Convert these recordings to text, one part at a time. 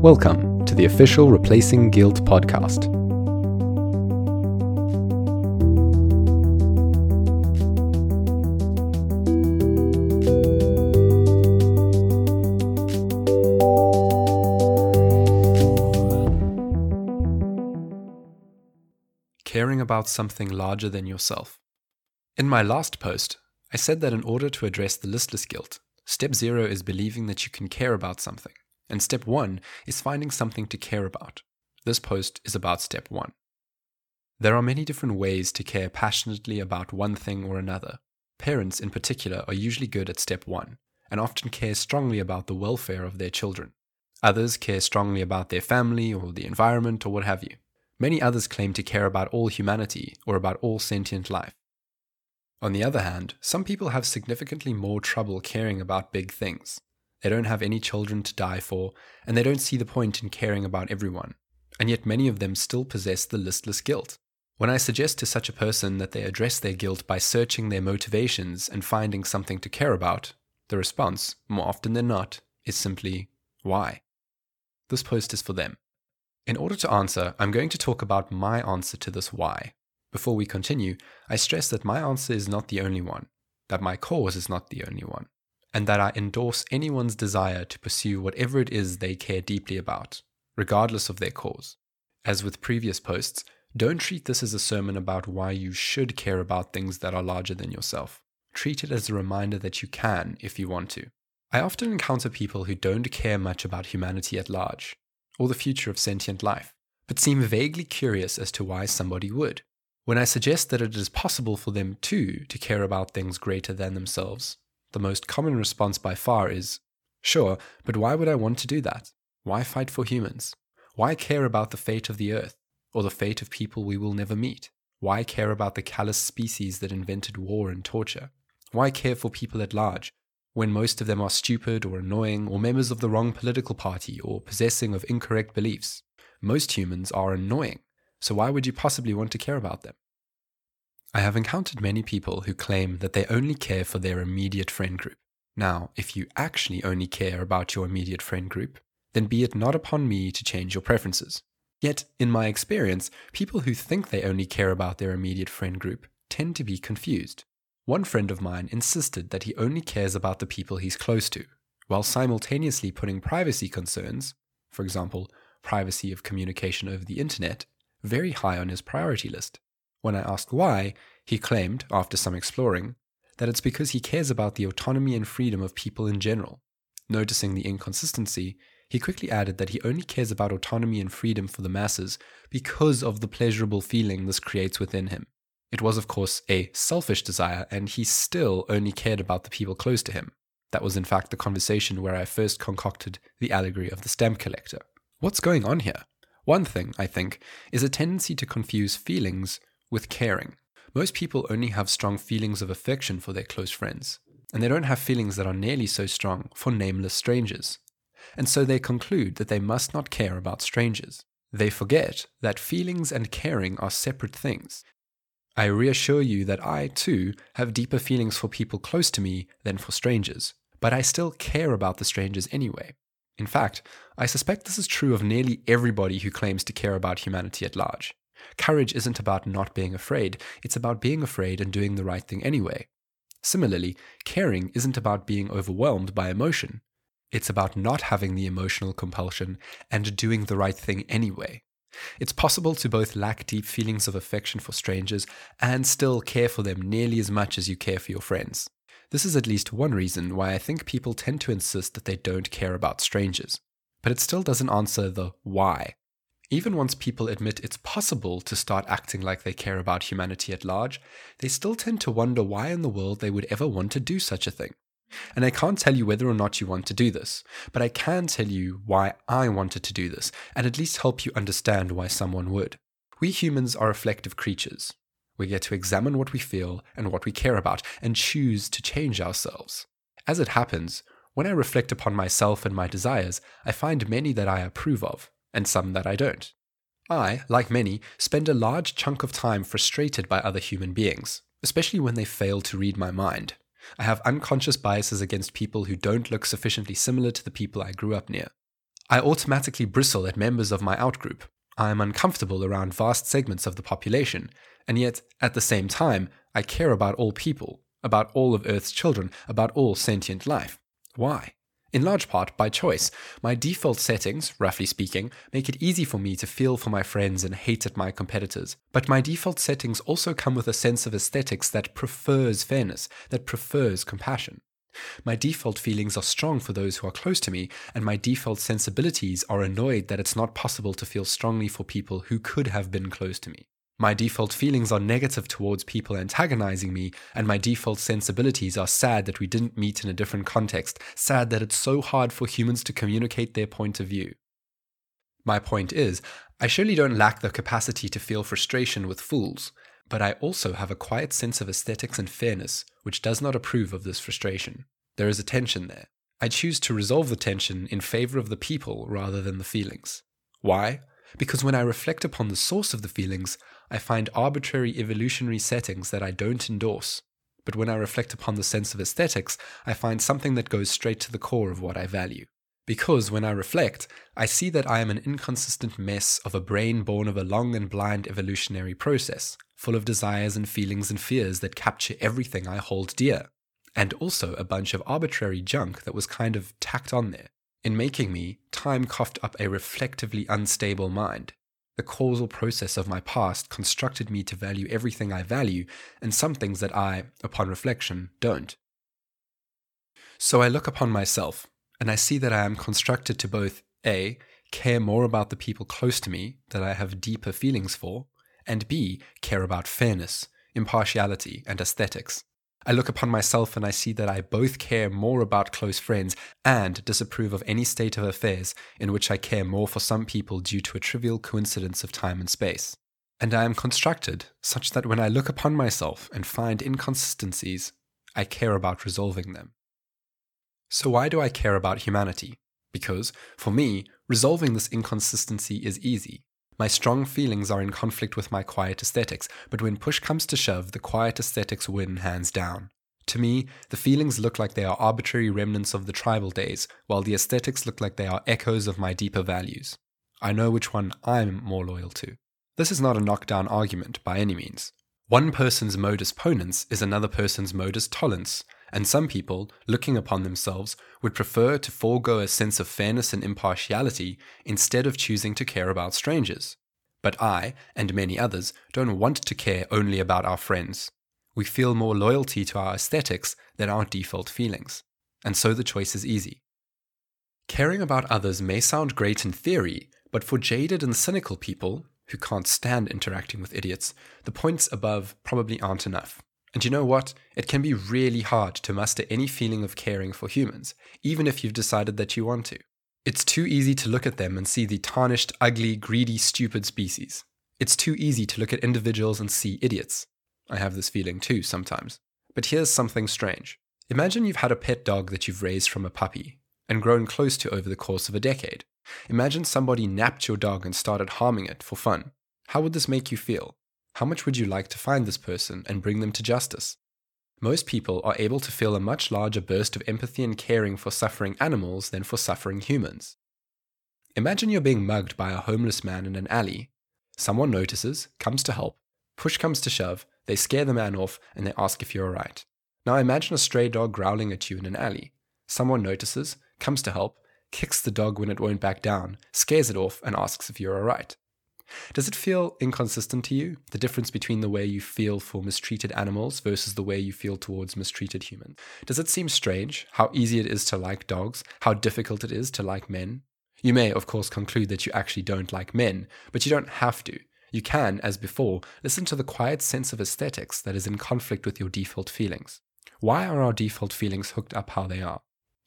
Welcome to the official Replacing Guilt podcast. Caring about something larger than yourself. In my last post, I said that in order to address the listless guilt, step zero is believing that you can care about something. And step one is finding something to care about. This post is about step one. There are many different ways to care passionately about one thing or another. Parents, in particular, are usually good at step one and often care strongly about the welfare of their children. Others care strongly about their family or the environment or what have you. Many others claim to care about all humanity or about all sentient life. On the other hand, some people have significantly more trouble caring about big things. They don't have any children to die for, and they don't see the point in caring about everyone. And yet many of them still possess the listless guilt. When I suggest to such a person that they address their guilt by searching their motivations and finding something to care about, the response, more often than not, is simply, why? This post is for them. In order to answer, I'm going to talk about my answer to this why. Before we continue, I stress that my answer is not the only one, that my cause is not the only one and that I endorse anyone's desire to pursue whatever it is they care deeply about, regardless of their cause. As with previous posts, don't treat this as a sermon about why you should care about things that are larger than yourself. Treat it as a reminder that you can if you want to. I often encounter people who don't care much about humanity at large, or the future of sentient life, but seem vaguely curious as to why somebody would. When I suggest that it is possible for them too to care about things greater than themselves, the most common response by far is Sure, but why would I want to do that? Why fight for humans? Why care about the fate of the earth or the fate of people we will never meet? Why care about the callous species that invented war and torture? Why care for people at large when most of them are stupid or annoying or members of the wrong political party or possessing of incorrect beliefs? Most humans are annoying, so why would you possibly want to care about them? I have encountered many people who claim that they only care for their immediate friend group. Now, if you actually only care about your immediate friend group, then be it not upon me to change your preferences. Yet, in my experience, people who think they only care about their immediate friend group tend to be confused. One friend of mine insisted that he only cares about the people he's close to, while simultaneously putting privacy concerns, for example, privacy of communication over the internet, very high on his priority list. When I asked why, he claimed, after some exploring, that it's because he cares about the autonomy and freedom of people in general. Noticing the inconsistency, he quickly added that he only cares about autonomy and freedom for the masses because of the pleasurable feeling this creates within him. It was, of course, a selfish desire, and he still only cared about the people close to him. That was, in fact, the conversation where I first concocted the allegory of the stamp collector. What's going on here? One thing, I think, is a tendency to confuse feelings with caring. Most people only have strong feelings of affection for their close friends, and they don't have feelings that are nearly so strong for nameless strangers. And so they conclude that they must not care about strangers. They forget that feelings and caring are separate things. I reassure you that I, too, have deeper feelings for people close to me than for strangers, but I still care about the strangers anyway. In fact, I suspect this is true of nearly everybody who claims to care about humanity at large. Courage isn't about not being afraid, it's about being afraid and doing the right thing anyway. Similarly, caring isn't about being overwhelmed by emotion. It's about not having the emotional compulsion and doing the right thing anyway. It's possible to both lack deep feelings of affection for strangers and still care for them nearly as much as you care for your friends. This is at least one reason why I think people tend to insist that they don't care about strangers. But it still doesn't answer the why. Even once people admit it's possible to start acting like they care about humanity at large, they still tend to wonder why in the world they would ever want to do such a thing. And I can't tell you whether or not you want to do this, but I can tell you why I wanted to do this, and at least help you understand why someone would. We humans are reflective creatures. We get to examine what we feel and what we care about, and choose to change ourselves. As it happens, when I reflect upon myself and my desires, I find many that I approve of, and some that I don't. I, like many, spend a large chunk of time frustrated by other human beings, especially when they fail to read my mind. I have unconscious biases against people who don't look sufficiently similar to the people I grew up near. I automatically bristle at members of my outgroup. I am uncomfortable around vast segments of the population, and yet, at the same time, I care about all people, about all of Earth's children, about all sentient life. Why? In large part by choice. My default settings, roughly speaking, make it easy for me to feel for my friends and hate at my competitors. But my default settings also come with a sense of aesthetics that prefers fairness, that prefers compassion. My default feelings are strong for those who are close to me, and my default sensibilities are annoyed that it's not possible to feel strongly for people who could have been close to me. My default feelings are negative towards people antagonizing me, and my default sensibilities are sad that we didn't meet in a different context, sad that it's so hard for humans to communicate their point of view. My point is, I surely don't lack the capacity to feel frustration with fools, but I also have a quiet sense of aesthetics and fairness which does not approve of this frustration. There is a tension there. I choose to resolve the tension in favor of the people rather than the feelings. Why? Because when I reflect upon the source of the feelings, I find arbitrary evolutionary settings that I don't endorse. But when I reflect upon the sense of aesthetics, I find something that goes straight to the core of what I value. Because when I reflect, I see that I am an inconsistent mess of a brain born of a long and blind evolutionary process, full of desires and feelings and fears that capture everything I hold dear, and also a bunch of arbitrary junk that was kind of tacked on there. In making me, time coughed up a reflectively unstable mind. The causal process of my past constructed me to value everything I value and some things that I, upon reflection, don't. So I look upon myself, and I see that I am constructed to both A, care more about the people close to me that I have deeper feelings for, and B, care about fairness, impartiality, and aesthetics. I look upon myself and I see that I both care more about close friends and disapprove of any state of affairs in which I care more for some people due to a trivial coincidence of time and space. And I am constructed such that when I look upon myself and find inconsistencies, I care about resolving them. So, why do I care about humanity? Because, for me, resolving this inconsistency is easy. My strong feelings are in conflict with my quiet aesthetics, but when push comes to shove, the quiet aesthetics win hands down. To me, the feelings look like they are arbitrary remnants of the tribal days, while the aesthetics look like they are echoes of my deeper values. I know which one I'm more loyal to. This is not a knockdown argument by any means. One person's modus ponens is another person's modus tollens, and some people, looking upon themselves, would prefer to forego a sense of fairness and impartiality instead of choosing to care about strangers. But I, and many others, don't want to care only about our friends. We feel more loyalty to our aesthetics than our default feelings. And so the choice is easy. Caring about others may sound great in theory, but for jaded and cynical people, who can't stand interacting with idiots, the points above probably aren't enough. And you know what? It can be really hard to muster any feeling of caring for humans, even if you've decided that you want to. It's too easy to look at them and see the tarnished, ugly, greedy, stupid species. It's too easy to look at individuals and see idiots. I have this feeling too sometimes. But here's something strange. Imagine you've had a pet dog that you've raised from a puppy and grown close to over the course of a decade. Imagine somebody napped your dog and started harming it for fun. How would this make you feel? How much would you like to find this person and bring them to justice? Most people are able to feel a much larger burst of empathy and caring for suffering animals than for suffering humans. Imagine you're being mugged by a homeless man in an alley. Someone notices, comes to help, push comes to shove, they scare the man off, and they ask if you're alright. Now imagine a stray dog growling at you in an alley. Someone notices, comes to help, kicks the dog when it won't back down, scares it off, and asks if you're alright. Does it feel inconsistent to you, the difference between the way you feel for mistreated animals versus the way you feel towards mistreated humans? Does it seem strange how easy it is to like dogs, how difficult it is to like men? You may, of course, conclude that you actually don't like men, but you don't have to. You can, as before, listen to the quiet sense of aesthetics that is in conflict with your default feelings. Why are our default feelings hooked up how they are?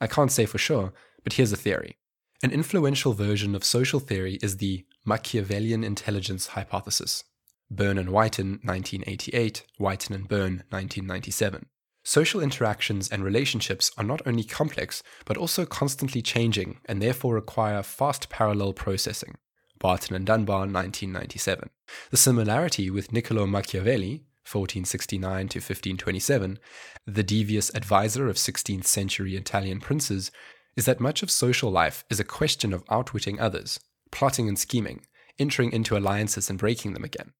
I can't say for sure, but here's a theory. An influential version of social theory is the Machiavellian intelligence hypothesis. Byrne and Whiten, 1988, Whiten and Byrne, 1997. Social interactions and relationships are not only complex, but also constantly changing and therefore require fast parallel processing. Barton and Dunbar, 1997. The similarity with Niccolo Machiavelli, 1469 to 1527, the devious advisor of 16th century Italian princes, is that much of social life is a question of outwitting others, plotting and scheming, entering into alliances and breaking them again.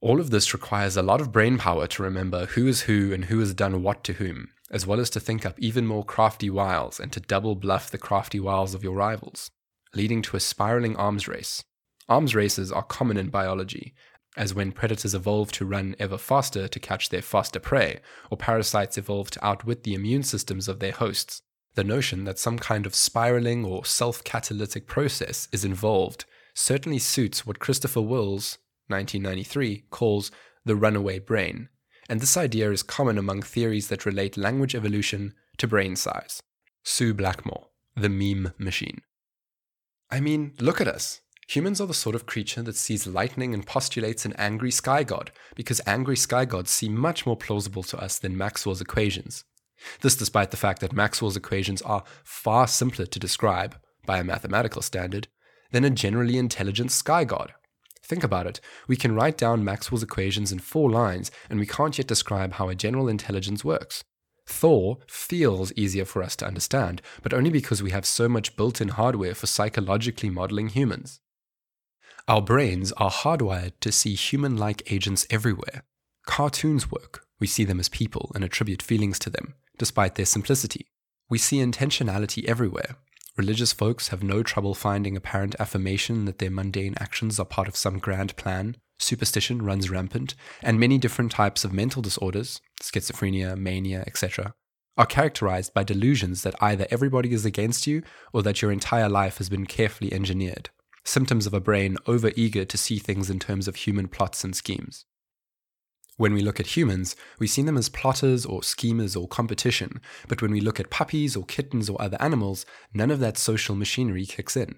All of this requires a lot of brain power to remember who is who and who has done what to whom, as well as to think up even more crafty wiles and to double bluff the crafty wiles of your rivals, leading to a spiraling arms race. Arms races are common in biology, as when predators evolve to run ever faster to catch their faster prey, or parasites evolve to outwit the immune systems of their hosts. The notion that some kind of spiraling or self catalytic process is involved certainly suits what Christopher Wills, 1993, calls the runaway brain, and this idea is common among theories that relate language evolution to brain size. Sue Blackmore, The Meme Machine. I mean, look at us. Humans are the sort of creature that sees lightning and postulates an angry sky god, because angry sky gods seem much more plausible to us than Maxwell's equations. This despite the fact that Maxwell's equations are far simpler to describe, by a mathematical standard, than a generally intelligent sky god. Think about it. We can write down Maxwell's equations in four lines, and we can't yet describe how a general intelligence works. Thor feels easier for us to understand, but only because we have so much built in hardware for psychologically modeling humans. Our brains are hardwired to see human like agents everywhere. Cartoons work. We see them as people and attribute feelings to them, despite their simplicity. We see intentionality everywhere, Religious folks have no trouble finding apparent affirmation that their mundane actions are part of some grand plan. Superstition runs rampant, and many different types of mental disorders, schizophrenia, mania, etc., are characterized by delusions that either everybody is against you or that your entire life has been carefully engineered. Symptoms of a brain overeager to see things in terms of human plots and schemes. When we look at humans, we see them as plotters or schemers or competition, but when we look at puppies or kittens or other animals, none of that social machinery kicks in.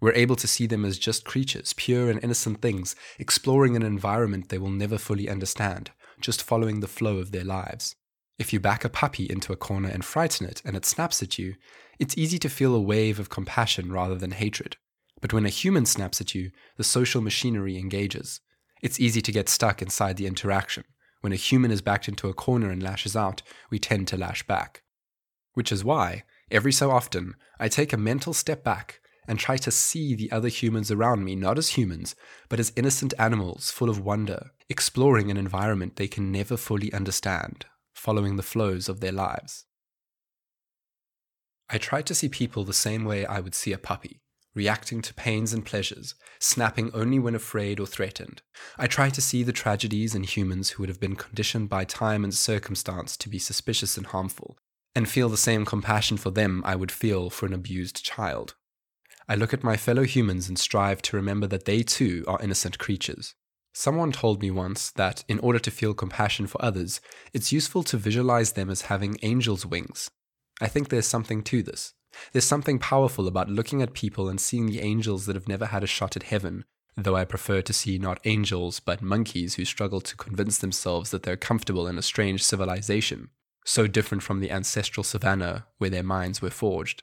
We're able to see them as just creatures, pure and innocent things, exploring an environment they will never fully understand, just following the flow of their lives. If you back a puppy into a corner and frighten it and it snaps at you, it's easy to feel a wave of compassion rather than hatred. But when a human snaps at you, the social machinery engages. It's easy to get stuck inside the interaction. When a human is backed into a corner and lashes out, we tend to lash back. Which is why, every so often, I take a mental step back and try to see the other humans around me not as humans, but as innocent animals full of wonder, exploring an environment they can never fully understand, following the flows of their lives. I try to see people the same way I would see a puppy reacting to pains and pleasures, snapping only when afraid or threatened. I try to see the tragedies in humans who would have been conditioned by time and circumstance to be suspicious and harmful, and feel the same compassion for them I would feel for an abused child. I look at my fellow humans and strive to remember that they too are innocent creatures. Someone told me once that in order to feel compassion for others, it's useful to visualize them as having angels' wings. I think there's something to this. There's something powerful about looking at people and seeing the angels that have never had a shot at heaven, though I prefer to see not angels, but monkeys who struggle to convince themselves that they're comfortable in a strange civilization, so different from the ancestral savannah where their minds were forged.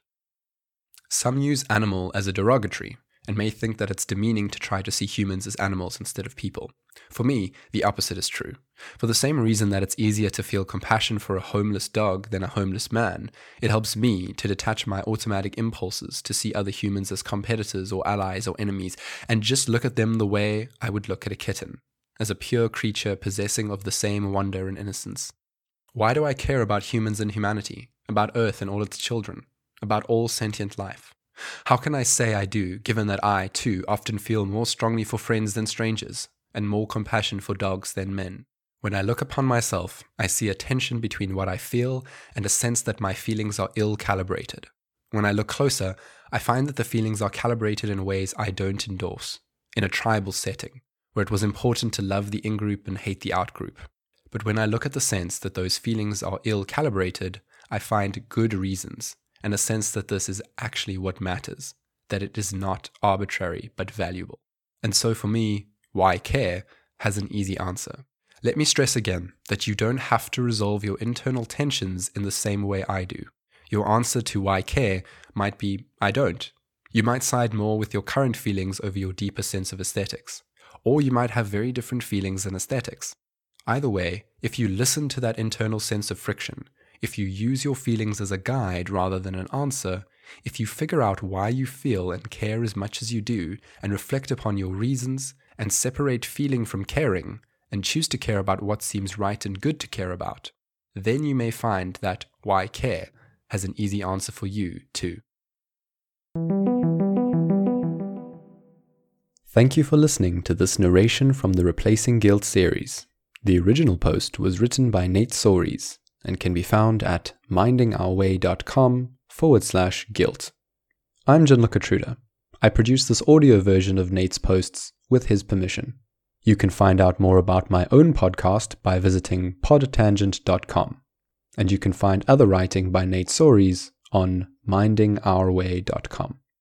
Some use animal as a derogatory, and may think that it's demeaning to try to see humans as animals instead of people. For me, the opposite is true. For the same reason that it's easier to feel compassion for a homeless dog than a homeless man, it helps me to detach my automatic impulses to see other humans as competitors or allies or enemies and just look at them the way I would look at a kitten, as a pure creature possessing of the same wonder and innocence. Why do I care about humans and humanity, about Earth and all its children, about all sentient life? How can I say I do, given that I, too, often feel more strongly for friends than strangers, and more compassion for dogs than men? When I look upon myself, I see a tension between what I feel and a sense that my feelings are ill calibrated. When I look closer, I find that the feelings are calibrated in ways I don't endorse, in a tribal setting, where it was important to love the in group and hate the out group. But when I look at the sense that those feelings are ill calibrated, I find good reasons and a sense that this is actually what matters, that it is not arbitrary but valuable. And so for me, why care has an easy answer. Let me stress again that you don't have to resolve your internal tensions in the same way I do. Your answer to why care might be I don't. You might side more with your current feelings over your deeper sense of aesthetics, or you might have very different feelings and aesthetics. Either way, if you listen to that internal sense of friction, if you use your feelings as a guide rather than an answer, if you figure out why you feel and care as much as you do, and reflect upon your reasons, and separate feeling from caring, and choose to care about what seems right and good to care about, then you may find that why care has an easy answer for you too. Thank you for listening to this narration from the Replacing Guilt series. The original post was written by Nate Soares and can be found at mindingourway.com forward slash guilt. I'm Gianluca Truda. I produce this audio version of Nate's posts with his permission. You can find out more about my own podcast by visiting podtangent.com. And you can find other writing by Nate Soares on mindingourway.com.